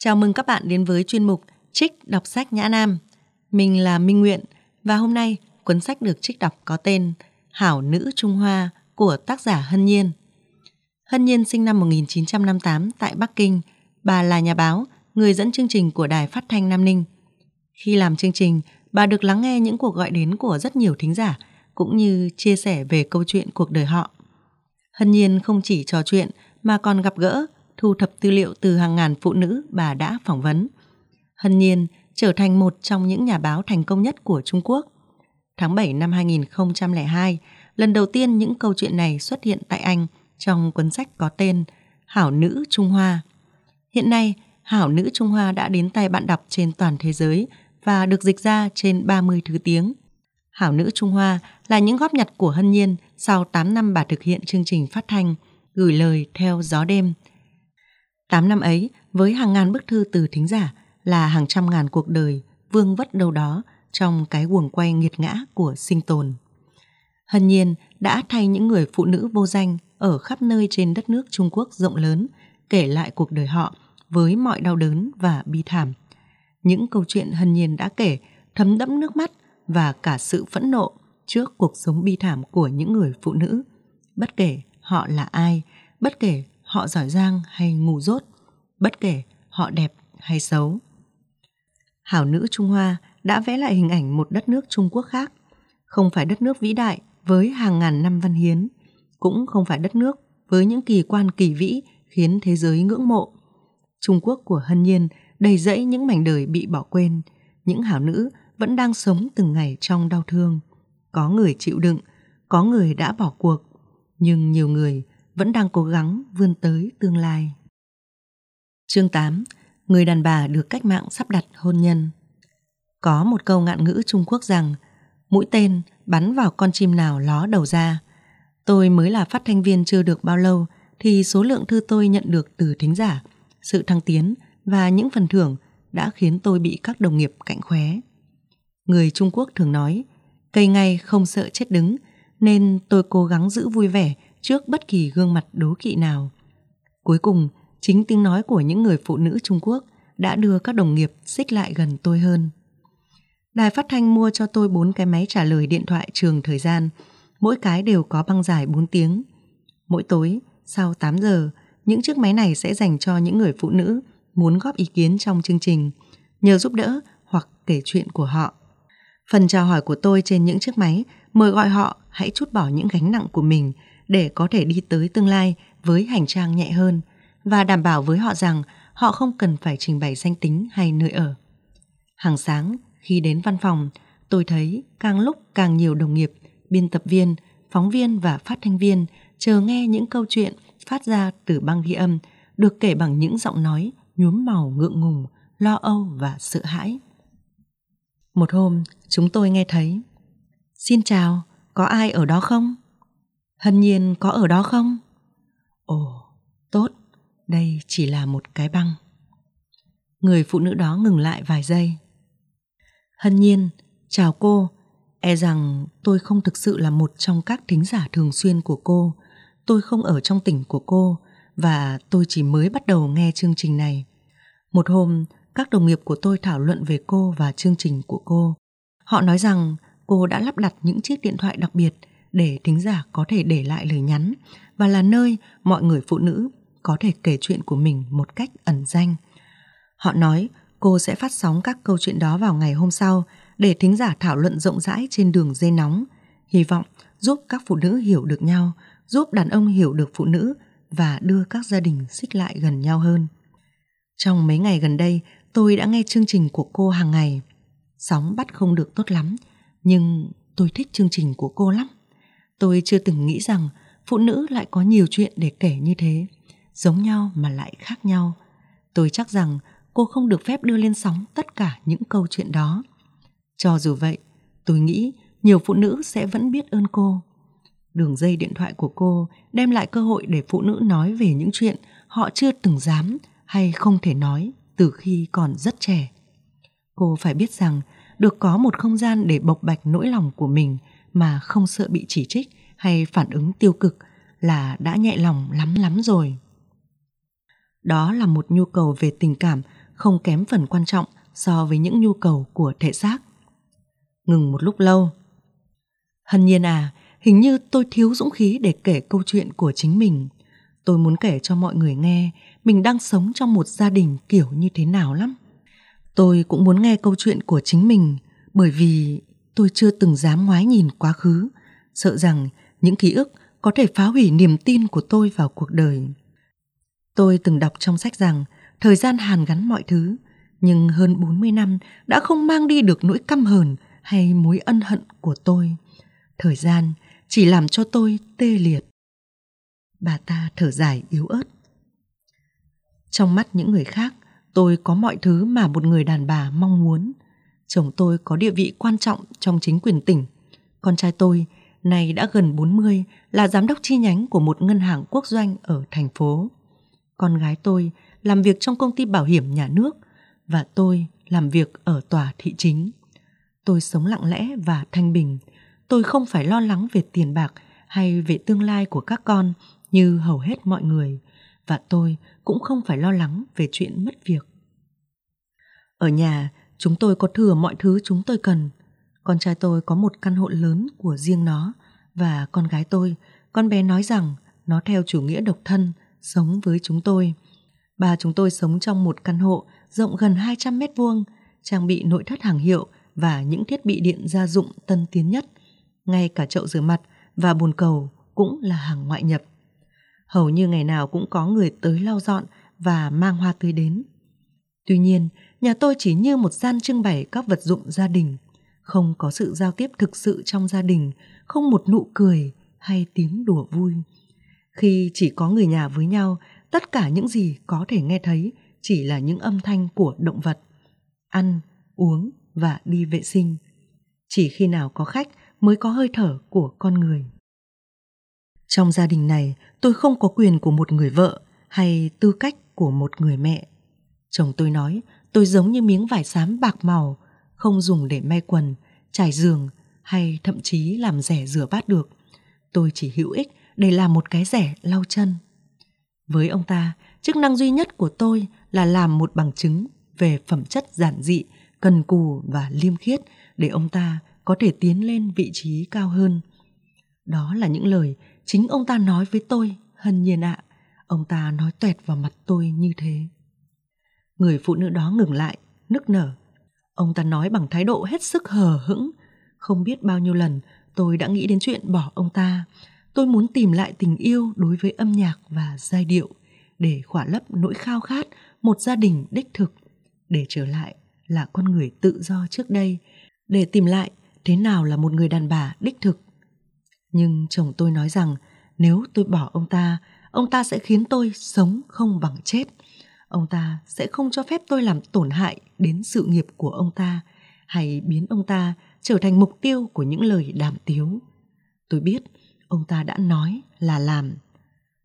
Chào mừng các bạn đến với chuyên mục Trích đọc sách Nhã Nam. Mình là Minh Nguyện và hôm nay cuốn sách được trích đọc có tên Hảo nữ Trung Hoa của tác giả Hân Nhiên. Hân Nhiên sinh năm 1958 tại Bắc Kinh. Bà là nhà báo, người dẫn chương trình của Đài Phát thanh Nam Ninh. Khi làm chương trình, bà được lắng nghe những cuộc gọi đến của rất nhiều thính giả cũng như chia sẻ về câu chuyện cuộc đời họ. Hân Nhiên không chỉ trò chuyện mà còn gặp gỡ, thu thập tư liệu từ hàng ngàn phụ nữ bà đã phỏng vấn. Hân Nhiên trở thành một trong những nhà báo thành công nhất của Trung Quốc. Tháng 7 năm 2002, lần đầu tiên những câu chuyện này xuất hiện tại Anh trong cuốn sách có tên Hảo nữ Trung Hoa. Hiện nay, Hảo nữ Trung Hoa đã đến tay bạn đọc trên toàn thế giới và được dịch ra trên 30 thứ tiếng. Hảo nữ Trung Hoa là những góp nhặt của Hân Nhiên sau 8 năm bà thực hiện chương trình phát thanh Gửi lời theo gió đêm. 8 năm ấy, với hàng ngàn bức thư từ thính giả là hàng trăm ngàn cuộc đời vương vất đâu đó trong cái guồng quay nghiệt ngã của sinh tồn. Hân Nhiên đã thay những người phụ nữ vô danh ở khắp nơi trên đất nước Trung Quốc rộng lớn kể lại cuộc đời họ với mọi đau đớn và bi thảm. Những câu chuyện Hân Nhiên đã kể thấm đẫm nước mắt và cả sự phẫn nộ trước cuộc sống bi thảm của những người phụ nữ, bất kể họ là ai, bất kể họ giỏi giang hay ngu dốt, bất kể họ đẹp hay xấu. Hảo nữ Trung Hoa đã vẽ lại hình ảnh một đất nước Trung Quốc khác, không phải đất nước vĩ đại với hàng ngàn năm văn hiến, cũng không phải đất nước với những kỳ quan kỳ vĩ khiến thế giới ngưỡng mộ. Trung Quốc của Hân Nhiên đầy rẫy những mảnh đời bị bỏ quên, những hảo nữ vẫn đang sống từng ngày trong đau thương. Có người chịu đựng, có người đã bỏ cuộc, nhưng nhiều người vẫn đang cố gắng vươn tới tương lai. Chương 8. Người đàn bà được cách mạng sắp đặt hôn nhân. Có một câu ngạn ngữ Trung Quốc rằng mũi tên bắn vào con chim nào ló đầu ra. Tôi mới là phát thanh viên chưa được bao lâu thì số lượng thư tôi nhận được từ thính giả, sự thăng tiến và những phần thưởng đã khiến tôi bị các đồng nghiệp cạnh khóe. Người Trung Quốc thường nói, cây ngay không sợ chết đứng, nên tôi cố gắng giữ vui vẻ trước bất kỳ gương mặt đố kỵ nào. Cuối cùng, chính tiếng nói của những người phụ nữ Trung Quốc đã đưa các đồng nghiệp xích lại gần tôi hơn. Đài phát thanh mua cho tôi bốn cái máy trả lời điện thoại trường thời gian, mỗi cái đều có băng dài 4 tiếng. Mỗi tối, sau 8 giờ, những chiếc máy này sẽ dành cho những người phụ nữ muốn góp ý kiến trong chương trình, nhờ giúp đỡ hoặc kể chuyện của họ. Phần chào hỏi của tôi trên những chiếc máy mời gọi họ hãy chút bỏ những gánh nặng của mình để có thể đi tới tương lai với hành trang nhẹ hơn và đảm bảo với họ rằng họ không cần phải trình bày danh tính hay nơi ở. Hàng sáng khi đến văn phòng, tôi thấy càng lúc càng nhiều đồng nghiệp, biên tập viên, phóng viên và phát thanh viên chờ nghe những câu chuyện phát ra từ băng ghi âm được kể bằng những giọng nói nhuốm màu ngượng ngùng, lo âu và sợ hãi. Một hôm, chúng tôi nghe thấy Xin chào, có ai ở đó không? Hân nhiên có ở đó không? Ồ, tốt, đây chỉ là một cái băng. Người phụ nữ đó ngừng lại vài giây. Hân nhiên, chào cô. E rằng tôi không thực sự là một trong các thính giả thường xuyên của cô. Tôi không ở trong tỉnh của cô và tôi chỉ mới bắt đầu nghe chương trình này. Một hôm, các đồng nghiệp của tôi thảo luận về cô và chương trình của cô. Họ nói rằng cô đã lắp đặt những chiếc điện thoại đặc biệt để thính giả có thể để lại lời nhắn và là nơi mọi người phụ nữ có thể kể chuyện của mình một cách ẩn danh. Họ nói cô sẽ phát sóng các câu chuyện đó vào ngày hôm sau để thính giả thảo luận rộng rãi trên đường dây nóng, hy vọng giúp các phụ nữ hiểu được nhau, giúp đàn ông hiểu được phụ nữ và đưa các gia đình xích lại gần nhau hơn. Trong mấy ngày gần đây, tôi đã nghe chương trình của cô hàng ngày. Sóng bắt không được tốt lắm, nhưng tôi thích chương trình của cô lắm. Tôi chưa từng nghĩ rằng phụ nữ lại có nhiều chuyện để kể như thế, giống nhau mà lại khác nhau. Tôi chắc rằng cô không được phép đưa lên sóng tất cả những câu chuyện đó. Cho dù vậy, tôi nghĩ nhiều phụ nữ sẽ vẫn biết ơn cô. Đường dây điện thoại của cô đem lại cơ hội để phụ nữ nói về những chuyện họ chưa từng dám hay không thể nói từ khi còn rất trẻ. Cô phải biết rằng được có một không gian để bộc bạch nỗi lòng của mình mà không sợ bị chỉ trích hay phản ứng tiêu cực là đã nhẹ lòng lắm lắm rồi. Đó là một nhu cầu về tình cảm không kém phần quan trọng so với những nhu cầu của thể xác. Ngừng một lúc lâu. Hân nhiên à, hình như tôi thiếu dũng khí để kể câu chuyện của chính mình. Tôi muốn kể cho mọi người nghe mình đang sống trong một gia đình kiểu như thế nào lắm. Tôi cũng muốn nghe câu chuyện của chính mình bởi vì tôi chưa từng dám ngoái nhìn quá khứ, sợ rằng những ký ức có thể phá hủy niềm tin của tôi vào cuộc đời. Tôi từng đọc trong sách rằng thời gian hàn gắn mọi thứ, nhưng hơn 40 năm đã không mang đi được nỗi căm hờn hay mối ân hận của tôi. Thời gian chỉ làm cho tôi tê liệt. Bà ta thở dài yếu ớt. Trong mắt những người khác, tôi có mọi thứ mà một người đàn bà mong muốn. Chồng tôi có địa vị quan trọng trong chính quyền tỉnh. Con trai tôi, nay đã gần 40, là giám đốc chi nhánh của một ngân hàng quốc doanh ở thành phố. Con gái tôi làm việc trong công ty bảo hiểm nhà nước và tôi làm việc ở tòa thị chính. Tôi sống lặng lẽ và thanh bình. Tôi không phải lo lắng về tiền bạc hay về tương lai của các con như hầu hết mọi người và tôi cũng không phải lo lắng về chuyện mất việc. Ở nhà, chúng tôi có thừa mọi thứ chúng tôi cần. Con trai tôi có một căn hộ lớn của riêng nó và con gái tôi, con bé nói rằng nó theo chủ nghĩa độc thân, sống với chúng tôi. Ba chúng tôi sống trong một căn hộ rộng gần 200 mét vuông, trang bị nội thất hàng hiệu và những thiết bị điện gia dụng tân tiến nhất. Ngay cả chậu rửa mặt và bồn cầu cũng là hàng ngoại nhập. Hầu như ngày nào cũng có người tới lau dọn và mang hoa tươi đến. Tuy nhiên, nhà tôi chỉ như một gian trưng bày các vật dụng gia đình, không có sự giao tiếp thực sự trong gia đình, không một nụ cười hay tiếng đùa vui. Khi chỉ có người nhà với nhau, tất cả những gì có thể nghe thấy chỉ là những âm thanh của động vật. Ăn, uống và đi vệ sinh. Chỉ khi nào có khách mới có hơi thở của con người. Trong gia đình này, tôi không có quyền của một người vợ hay tư cách của một người mẹ. Chồng tôi nói, tôi giống như miếng vải xám bạc màu, không dùng để may quần, trải giường hay thậm chí làm rẻ rửa bát được. Tôi chỉ hữu ích để làm một cái rẻ lau chân. Với ông ta, chức năng duy nhất của tôi là làm một bằng chứng về phẩm chất giản dị, cần cù và liêm khiết để ông ta có thể tiến lên vị trí cao hơn. Đó là những lời chính ông ta nói với tôi, hân nhiên ạ. Ông ta nói toẹt vào mặt tôi như thế. Người phụ nữ đó ngừng lại, nức nở. Ông ta nói bằng thái độ hết sức hờ hững. Không biết bao nhiêu lần tôi đã nghĩ đến chuyện bỏ ông ta. Tôi muốn tìm lại tình yêu đối với âm nhạc và giai điệu để khỏa lấp nỗi khao khát một gia đình đích thực, để trở lại là con người tự do trước đây, để tìm lại thế nào là một người đàn bà đích thực. Nhưng chồng tôi nói rằng nếu tôi bỏ ông ta, ông ta sẽ khiến tôi sống không bằng chết. Ông ta sẽ không cho phép tôi làm tổn hại đến sự nghiệp của ông ta hay biến ông ta trở thành mục tiêu của những lời đàm tiếu. Tôi biết ông ta đã nói là làm.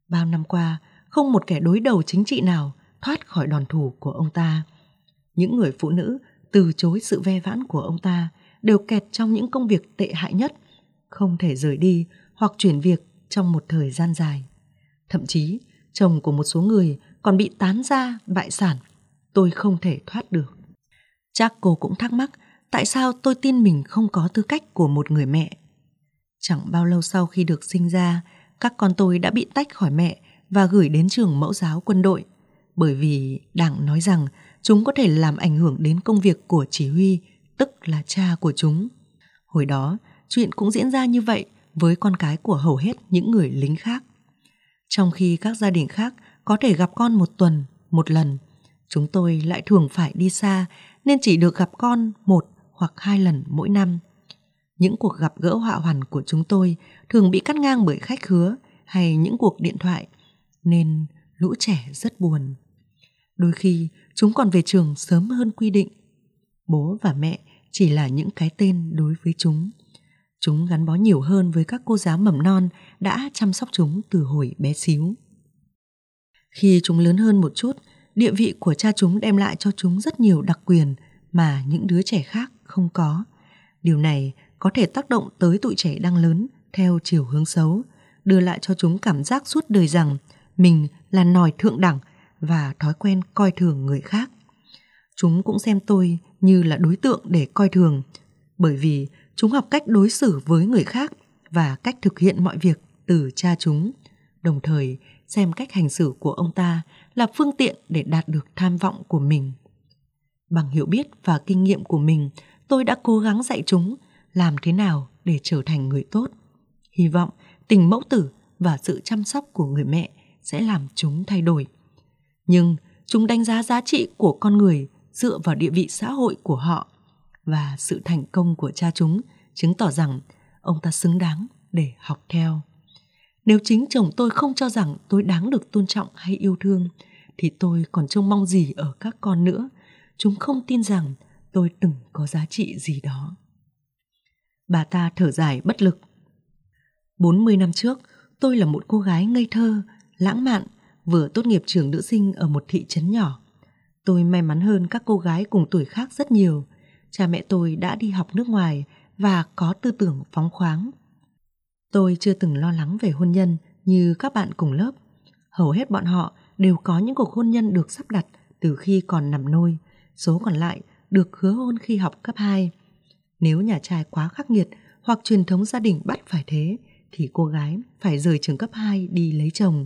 Bao năm qua, không một kẻ đối đầu chính trị nào thoát khỏi đòn thủ của ông ta. Những người phụ nữ từ chối sự ve vãn của ông ta đều kẹt trong những công việc tệ hại nhất, không thể rời đi hoặc chuyển việc trong một thời gian dài. Thậm chí, chồng của một số người còn bị tán ra bại sản. Tôi không thể thoát được. Chắc cô cũng thắc mắc tại sao tôi tin mình không có tư cách của một người mẹ. Chẳng bao lâu sau khi được sinh ra, các con tôi đã bị tách khỏi mẹ và gửi đến trường mẫu giáo quân đội bởi vì đảng nói rằng chúng có thể làm ảnh hưởng đến công việc của chỉ huy, tức là cha của chúng. Hồi đó, chuyện cũng diễn ra như vậy với con cái của hầu hết những người lính khác. Trong khi các gia đình khác có thể gặp con một tuần, một lần, chúng tôi lại thường phải đi xa nên chỉ được gặp con một hoặc hai lần mỗi năm. Những cuộc gặp gỡ họa hoàn của chúng tôi thường bị cắt ngang bởi khách hứa hay những cuộc điện thoại, nên lũ trẻ rất buồn. Đôi khi chúng còn về trường sớm hơn quy định. Bố và mẹ chỉ là những cái tên đối với chúng. Chúng gắn bó nhiều hơn với các cô giáo mầm non đã chăm sóc chúng từ hồi bé xíu. Khi chúng lớn hơn một chút, địa vị của cha chúng đem lại cho chúng rất nhiều đặc quyền mà những đứa trẻ khác không có. Điều này có thể tác động tới tụi trẻ đang lớn theo chiều hướng xấu, đưa lại cho chúng cảm giác suốt đời rằng mình là nòi thượng đẳng và thói quen coi thường người khác. Chúng cũng xem tôi như là đối tượng để coi thường, bởi vì chúng học cách đối xử với người khác và cách thực hiện mọi việc từ cha chúng, đồng thời xem cách hành xử của ông ta là phương tiện để đạt được tham vọng của mình. Bằng hiểu biết và kinh nghiệm của mình, tôi đã cố gắng dạy chúng làm thế nào để trở thành người tốt. Hy vọng tình mẫu tử và sự chăm sóc của người mẹ sẽ làm chúng thay đổi. Nhưng chúng đánh giá giá trị của con người dựa vào địa vị xã hội của họ và sự thành công của cha chúng chứng tỏ rằng ông ta xứng đáng để học theo. Nếu chính chồng tôi không cho rằng tôi đáng được tôn trọng hay yêu thương thì tôi còn trông mong gì ở các con nữa. Chúng không tin rằng tôi từng có giá trị gì đó. Bà ta thở dài bất lực. 40 năm trước, tôi là một cô gái ngây thơ, lãng mạn, vừa tốt nghiệp trường nữ sinh ở một thị trấn nhỏ. Tôi may mắn hơn các cô gái cùng tuổi khác rất nhiều. Cha mẹ tôi đã đi học nước ngoài và có tư tưởng phóng khoáng. Tôi chưa từng lo lắng về hôn nhân như các bạn cùng lớp. Hầu hết bọn họ đều có những cuộc hôn nhân được sắp đặt từ khi còn nằm nôi, số còn lại được hứa hôn khi học cấp 2. Nếu nhà trai quá khắc nghiệt hoặc truyền thống gia đình bắt phải thế, thì cô gái phải rời trường cấp 2 đi lấy chồng.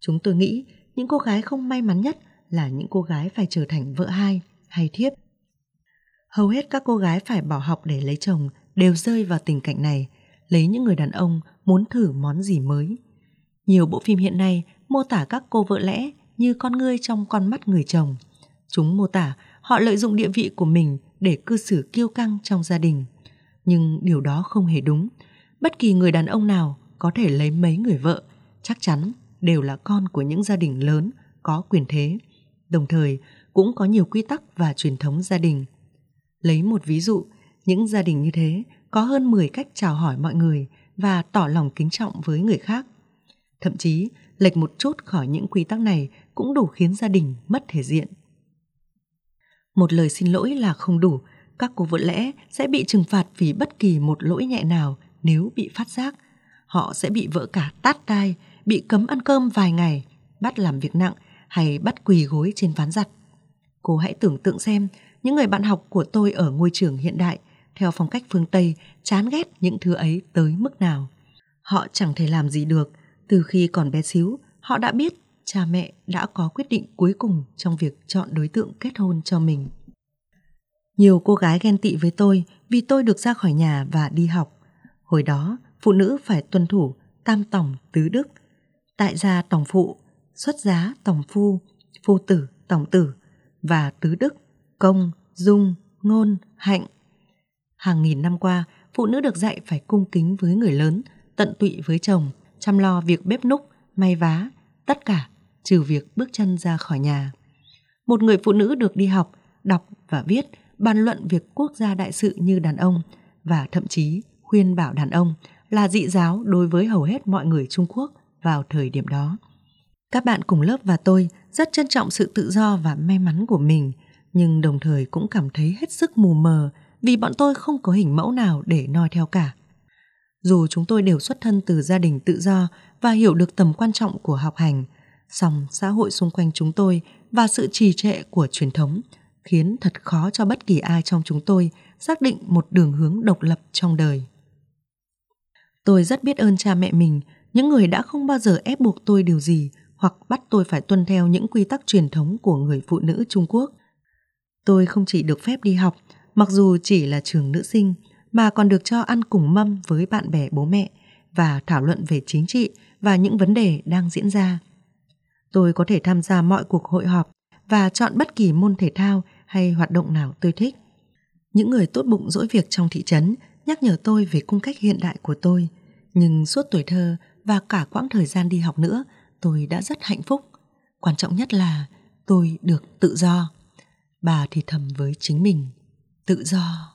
Chúng tôi nghĩ những cô gái không may mắn nhất là những cô gái phải trở thành vợ hai hay thiếp. Hầu hết các cô gái phải bỏ học để lấy chồng đều rơi vào tình cảnh này, lấy những người đàn ông muốn thử món gì mới. Nhiều bộ phim hiện nay mô tả các cô vợ lẽ như con ngươi trong con mắt người chồng. Chúng mô tả họ lợi dụng địa vị của mình để cư xử kiêu căng trong gia đình. Nhưng điều đó không hề đúng. Bất kỳ người đàn ông nào có thể lấy mấy người vợ, chắc chắn đều là con của những gia đình lớn có quyền thế, đồng thời cũng có nhiều quy tắc và truyền thống gia đình. Lấy một ví dụ, những gia đình như thế có hơn 10 cách chào hỏi mọi người và tỏ lòng kính trọng với người khác. Thậm chí, lệch một chút khỏi những quy tắc này cũng đủ khiến gia đình mất thể diện. Một lời xin lỗi là không đủ, các cô vợ lẽ sẽ bị trừng phạt vì bất kỳ một lỗi nhẹ nào nếu bị phát giác. Họ sẽ bị vợ cả tát tai, bị cấm ăn cơm vài ngày, bắt làm việc nặng hay bắt quỳ gối trên ván giặt. Cô hãy tưởng tượng xem những người bạn học của tôi ở ngôi trường hiện đại theo phong cách phương Tây chán ghét những thứ ấy tới mức nào. Họ chẳng thể làm gì được, từ khi còn bé xíu, họ đã biết cha mẹ đã có quyết định cuối cùng trong việc chọn đối tượng kết hôn cho mình. Nhiều cô gái ghen tị với tôi vì tôi được ra khỏi nhà và đi học. Hồi đó, phụ nữ phải tuân thủ tam tổng tứ đức, tại gia tổng phụ, xuất giá tổng phu, phu tử tổng tử và tứ đức, công, dung, ngôn, hạnh. Hàng nghìn năm qua, phụ nữ được dạy phải cung kính với người lớn, tận tụy với chồng, chăm lo việc bếp núc, may vá, tất cả trừ việc bước chân ra khỏi nhà. Một người phụ nữ được đi học, đọc và viết, bàn luận việc quốc gia đại sự như đàn ông và thậm chí khuyên bảo đàn ông là dị giáo đối với hầu hết mọi người Trung Quốc vào thời điểm đó. Các bạn cùng lớp và tôi rất trân trọng sự tự do và may mắn của mình, nhưng đồng thời cũng cảm thấy hết sức mù mờ vì bọn tôi không có hình mẫu nào để noi theo cả. Dù chúng tôi đều xuất thân từ gia đình tự do và hiểu được tầm quan trọng của học hành, song xã hội xung quanh chúng tôi và sự trì trệ của truyền thống khiến thật khó cho bất kỳ ai trong chúng tôi xác định một đường hướng độc lập trong đời. Tôi rất biết ơn cha mẹ mình, những người đã không bao giờ ép buộc tôi điều gì hoặc bắt tôi phải tuân theo những quy tắc truyền thống của người phụ nữ Trung Quốc. Tôi không chỉ được phép đi học, mặc dù chỉ là trường nữ sinh, mà còn được cho ăn cùng mâm với bạn bè bố mẹ và thảo luận về chính trị và những vấn đề đang diễn ra. Tôi có thể tham gia mọi cuộc hội họp và chọn bất kỳ môn thể thao hay hoạt động nào tôi thích. Những người tốt bụng dỗi việc trong thị trấn nhắc nhở tôi về cung cách hiện đại của tôi, nhưng suốt tuổi thơ và cả quãng thời gian đi học nữa, tôi đã rất hạnh phúc. Quan trọng nhất là tôi được tự do. Bà thì thầm với chính mình, tự do.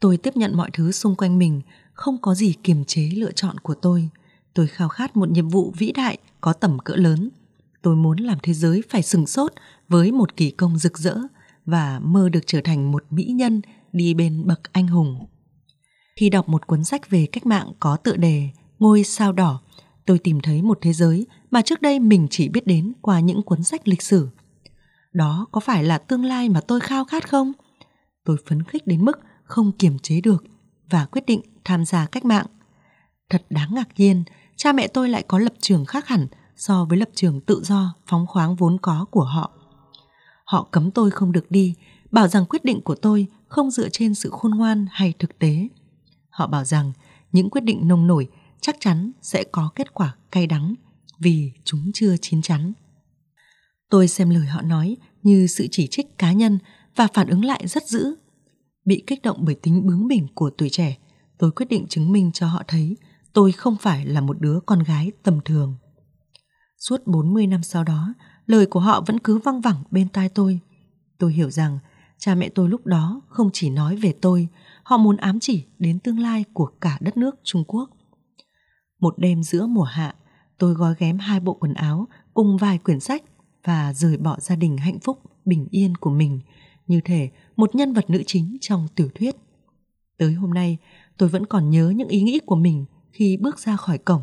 Tôi tiếp nhận mọi thứ xung quanh mình, không có gì kiềm chế lựa chọn của tôi. Tôi khao khát một nhiệm vụ vĩ đại có tầm cỡ lớn. Tôi muốn làm thế giới phải sừng sốt với một kỳ công rực rỡ và mơ được trở thành một mỹ nhân đi bên bậc anh hùng. Khi đọc một cuốn sách về cách mạng có tựa đề Ngôi sao đỏ, tôi tìm thấy một thế giới mà trước đây mình chỉ biết đến qua những cuốn sách lịch sử. Đó có phải là tương lai mà tôi khao khát không? Tôi phấn khích đến mức không kiềm chế được và quyết định tham gia cách mạng. Thật đáng ngạc nhiên, cha mẹ tôi lại có lập trường khác hẳn so với lập trường tự do, phóng khoáng vốn có của họ. Họ cấm tôi không được đi, bảo rằng quyết định của tôi không dựa trên sự khôn ngoan hay thực tế. Họ bảo rằng những quyết định nông nổi chắc chắn sẽ có kết quả cay đắng vì chúng chưa chín chắn. Tôi xem lời họ nói như sự chỉ trích cá nhân và phản ứng lại rất dữ. Bị kích động bởi tính bướng bỉnh của tuổi trẻ, tôi quyết định chứng minh cho họ thấy tôi không phải là một đứa con gái tầm thường. Suốt 40 năm sau đó, lời của họ vẫn cứ văng vẳng bên tai tôi. Tôi hiểu rằng cha mẹ tôi lúc đó không chỉ nói về tôi, họ muốn ám chỉ đến tương lai của cả đất nước Trung Quốc. Một đêm giữa mùa hạ, tôi gói ghém hai bộ quần áo cùng vài quyển sách và rời bỏ gia đình hạnh phúc, bình yên của mình, như thể một nhân vật nữ chính trong tiểu thuyết. Tới hôm nay, tôi vẫn còn nhớ những ý nghĩ của mình khi bước ra khỏi cổng.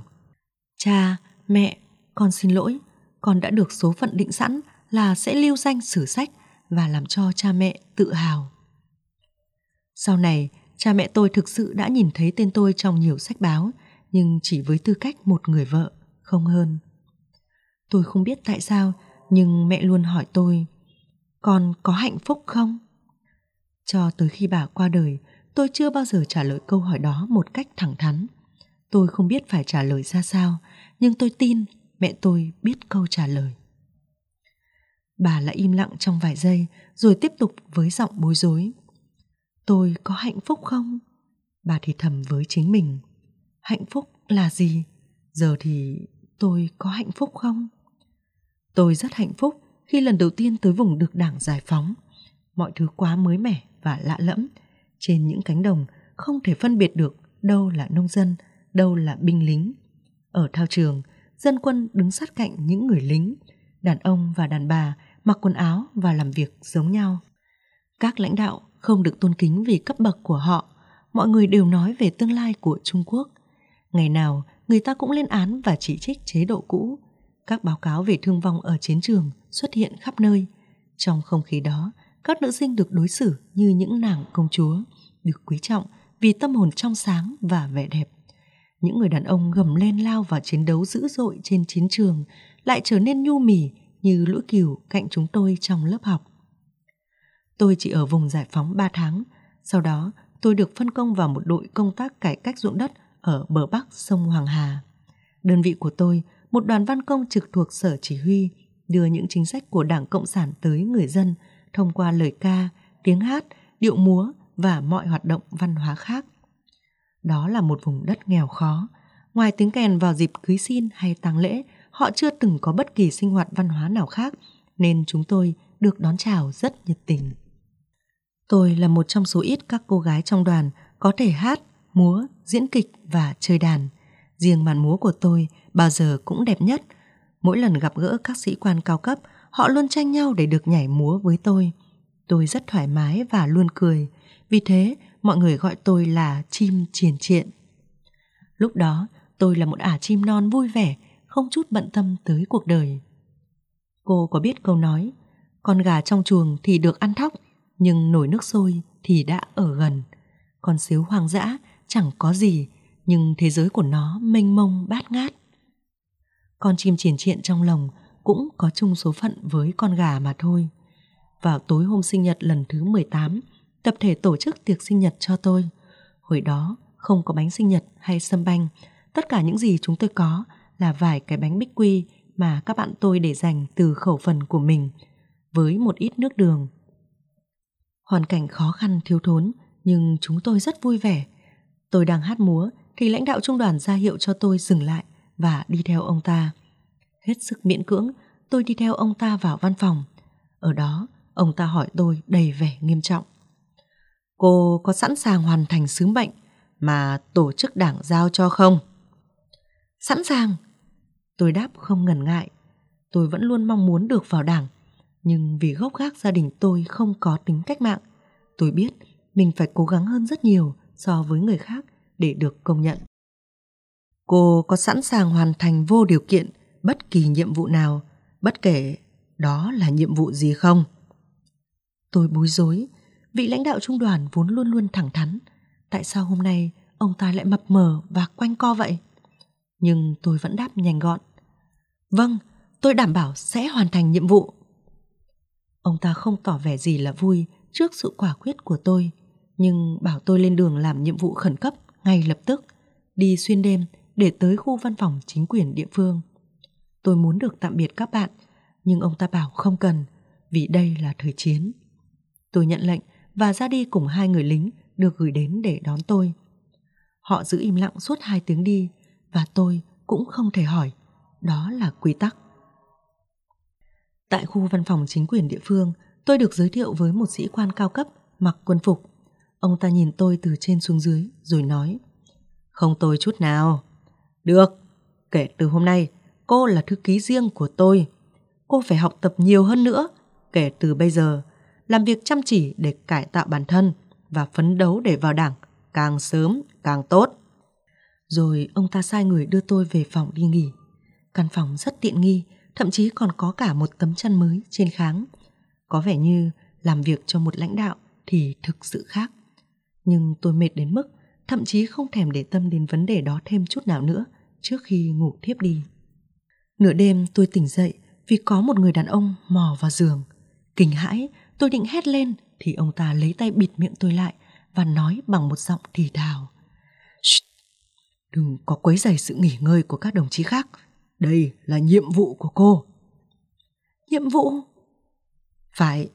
Cha, mẹ, con xin lỗi, con đã được số phận định sẵn là sẽ lưu danh sử sách và làm cho cha mẹ tự hào. Sau này, cha mẹ tôi thực sự đã nhìn thấy tên tôi trong nhiều sách báo, nhưng chỉ với tư cách một người vợ, không hơn. Tôi không biết tại sao, nhưng mẹ luôn hỏi tôi, con có hạnh phúc không? Cho tới khi bà qua đời, tôi chưa bao giờ trả lời câu hỏi đó một cách thẳng thắn. Tôi không biết phải trả lời ra sao, nhưng tôi tin mẹ tôi biết câu trả lời. Bà lại im lặng trong vài giây rồi tiếp tục với giọng bối rối. Tôi có hạnh phúc không? Bà thì thầm với chính mình. Hạnh phúc là gì? Giờ thì tôi có hạnh phúc không? Tôi rất hạnh phúc khi lần đầu tiên tới vùng được đảng giải phóng. Mọi thứ quá mới mẻ và lạ lẫm. Trên những cánh đồng không thể phân biệt được đâu là nông dân, đâu là binh lính. Ở thao trường, dân quân đứng sát cạnh những người lính, đàn ông và đàn bà mặc quần áo và làm việc giống nhau. Các lãnh đạo không được tôn kính vì cấp bậc của họ, mọi người đều nói về tương lai của Trung Quốc. Ngày nào, người ta cũng lên án và chỉ trích chế độ cũ. Các báo cáo về thương vong ở chiến trường xuất hiện khắp nơi. Trong không khí đó, các nữ sinh được đối xử như những nàng công chúa, được quý trọng vì tâm hồn trong sáng và vẻ đẹp những người đàn ông gầm lên lao vào chiến đấu dữ dội trên chiến trường lại trở nên nhu mì như lũ cừu cạnh chúng tôi trong lớp học. Tôi chỉ ở vùng giải phóng 3 tháng, sau đó tôi được phân công vào một đội công tác cải cách ruộng đất ở bờ bắc sông Hoàng Hà. Đơn vị của tôi, một đoàn văn công trực thuộc sở chỉ huy, đưa những chính sách của Đảng Cộng sản tới người dân thông qua lời ca, tiếng hát, điệu múa và mọi hoạt động văn hóa khác. Đó là một vùng đất nghèo khó. Ngoài tiếng kèn vào dịp cưới xin hay tang lễ, họ chưa từng có bất kỳ sinh hoạt văn hóa nào khác, nên chúng tôi được đón chào rất nhiệt tình. Tôi là một trong số ít các cô gái trong đoàn có thể hát, múa, diễn kịch và chơi đàn. Riêng màn múa của tôi bao giờ cũng đẹp nhất. Mỗi lần gặp gỡ các sĩ quan cao cấp, họ luôn tranh nhau để được nhảy múa với tôi. Tôi rất thoải mái và luôn cười. Vì thế, mọi người gọi tôi là chim triền triện. Lúc đó, tôi là một ả chim non vui vẻ, không chút bận tâm tới cuộc đời. Cô có biết câu nói, con gà trong chuồng thì được ăn thóc, nhưng nổi nước sôi thì đã ở gần. Con xíu hoang dã chẳng có gì, nhưng thế giới của nó mênh mông bát ngát. Con chim triển triện trong lồng cũng có chung số phận với con gà mà thôi. Vào tối hôm sinh nhật lần thứ 18, tập thể tổ chức tiệc sinh nhật cho tôi. Hồi đó không có bánh sinh nhật hay sâm banh, tất cả những gì chúng tôi có là vài cái bánh bích quy mà các bạn tôi để dành từ khẩu phần của mình với một ít nước đường. Hoàn cảnh khó khăn thiếu thốn nhưng chúng tôi rất vui vẻ. Tôi đang hát múa thì lãnh đạo trung đoàn ra hiệu cho tôi dừng lại và đi theo ông ta. Hết sức miễn cưỡng, tôi đi theo ông ta vào văn phòng. Ở đó, ông ta hỏi tôi đầy vẻ nghiêm trọng. Cô có sẵn sàng hoàn thành sứ mệnh mà tổ chức đảng giao cho không? Sẵn sàng. Tôi đáp không ngần ngại. Tôi vẫn luôn mong muốn được vào đảng. Nhưng vì gốc gác gia đình tôi không có tính cách mạng, tôi biết mình phải cố gắng hơn rất nhiều so với người khác để được công nhận. Cô có sẵn sàng hoàn thành vô điều kiện bất kỳ nhiệm vụ nào, bất kể đó là nhiệm vụ gì không? Tôi bối rối, vị lãnh đạo trung đoàn vốn luôn luôn thẳng thắn. Tại sao hôm nay ông ta lại mập mờ và quanh co vậy? Nhưng tôi vẫn đáp nhanh gọn. Vâng, tôi đảm bảo sẽ hoàn thành nhiệm vụ. Ông ta không tỏ vẻ gì là vui trước sự quả quyết của tôi, nhưng bảo tôi lên đường làm nhiệm vụ khẩn cấp ngay lập tức, đi xuyên đêm để tới khu văn phòng chính quyền địa phương. Tôi muốn được tạm biệt các bạn, nhưng ông ta bảo không cần, vì đây là thời chiến. Tôi nhận lệnh và ra đi cùng hai người lính được gửi đến để đón tôi. Họ giữ im lặng suốt hai tiếng đi và tôi cũng không thể hỏi. Đó là quy tắc. Tại khu văn phòng chính quyền địa phương, tôi được giới thiệu với một sĩ quan cao cấp mặc quân phục. Ông ta nhìn tôi từ trên xuống dưới rồi nói Không tôi chút nào. Được, kể từ hôm nay cô là thư ký riêng của tôi. Cô phải học tập nhiều hơn nữa kể từ bây giờ, làm việc chăm chỉ để cải tạo bản thân và phấn đấu để vào đảng, càng sớm càng tốt. Rồi ông ta sai người đưa tôi về phòng đi nghỉ. Căn phòng rất tiện nghi, thậm chí còn có cả một tấm chăn mới trên kháng. Có vẻ như làm việc cho một lãnh đạo thì thực sự khác. Nhưng tôi mệt đến mức thậm chí không thèm để tâm đến vấn đề đó thêm chút nào nữa trước khi ngủ thiếp đi. Nửa đêm tôi tỉnh dậy vì có một người đàn ông mò vào giường. Kinh hãi, tôi định hét lên thì ông ta lấy tay bịt miệng tôi lại và nói bằng một giọng thì thào. Đừng có quấy rầy sự nghỉ ngơi của các đồng chí khác. Đây là nhiệm vụ của cô. Nhiệm vụ? Phải,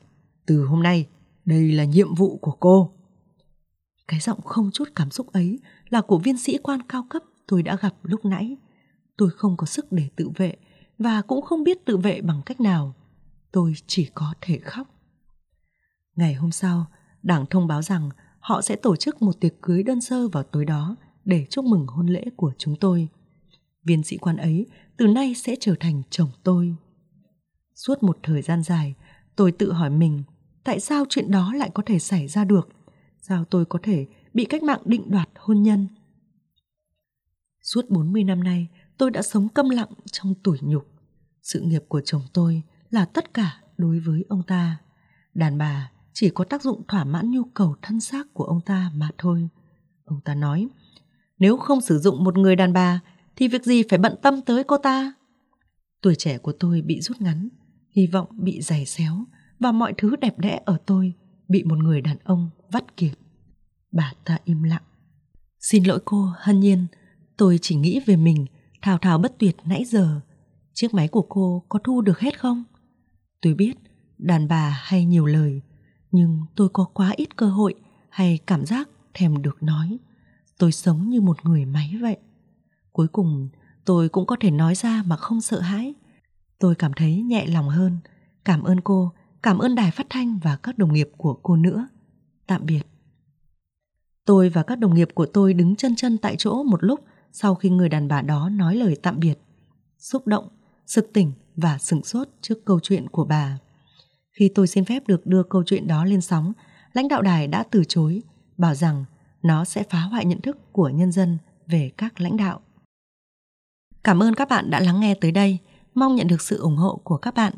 từ hôm nay, đây là nhiệm vụ của cô. Cái giọng không chút cảm xúc ấy là của viên sĩ quan cao cấp tôi đã gặp lúc nãy. Tôi không có sức để tự vệ và cũng không biết tự vệ bằng cách nào. Tôi chỉ có thể khóc. Ngày hôm sau, đảng thông báo rằng họ sẽ tổ chức một tiệc cưới đơn sơ vào tối đó để chúc mừng hôn lễ của chúng tôi. Viên sĩ quan ấy từ nay sẽ trở thành chồng tôi. Suốt một thời gian dài, tôi tự hỏi mình tại sao chuyện đó lại có thể xảy ra được? Sao tôi có thể bị cách mạng định đoạt hôn nhân? Suốt 40 năm nay, tôi đã sống câm lặng trong tủi nhục. Sự nghiệp của chồng tôi là tất cả đối với ông ta. Đàn bà chỉ có tác dụng thỏa mãn nhu cầu thân xác của ông ta mà thôi. Ông ta nói, nếu không sử dụng một người đàn bà thì việc gì phải bận tâm tới cô ta? Tuổi trẻ của tôi bị rút ngắn, hy vọng bị giày xéo và mọi thứ đẹp đẽ ở tôi bị một người đàn ông vắt kiệt. Bà ta im lặng. Xin lỗi cô, hân nhiên, tôi chỉ nghĩ về mình, thào thào bất tuyệt nãy giờ. Chiếc máy của cô có thu được hết không? Tôi biết, đàn bà hay nhiều lời, nhưng tôi có quá ít cơ hội hay cảm giác thèm được nói. Tôi sống như một người máy vậy. Cuối cùng, tôi cũng có thể nói ra mà không sợ hãi. Tôi cảm thấy nhẹ lòng hơn. Cảm ơn cô, cảm ơn đài phát thanh và các đồng nghiệp của cô nữa. Tạm biệt. Tôi và các đồng nghiệp của tôi đứng chân chân tại chỗ một lúc sau khi người đàn bà đó nói lời tạm biệt. Xúc động, sực tỉnh và sửng sốt trước câu chuyện của bà. Khi tôi xin phép được đưa câu chuyện đó lên sóng, lãnh đạo đài đã từ chối, bảo rằng nó sẽ phá hoại nhận thức của nhân dân về các lãnh đạo. Cảm ơn các bạn đã lắng nghe tới đây, mong nhận được sự ủng hộ của các bạn.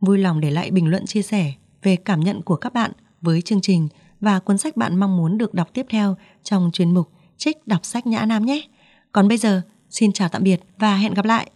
Vui lòng để lại bình luận chia sẻ về cảm nhận của các bạn với chương trình và cuốn sách bạn mong muốn được đọc tiếp theo trong chuyên mục Trích đọc sách Nhã Nam nhé. Còn bây giờ, xin chào tạm biệt và hẹn gặp lại.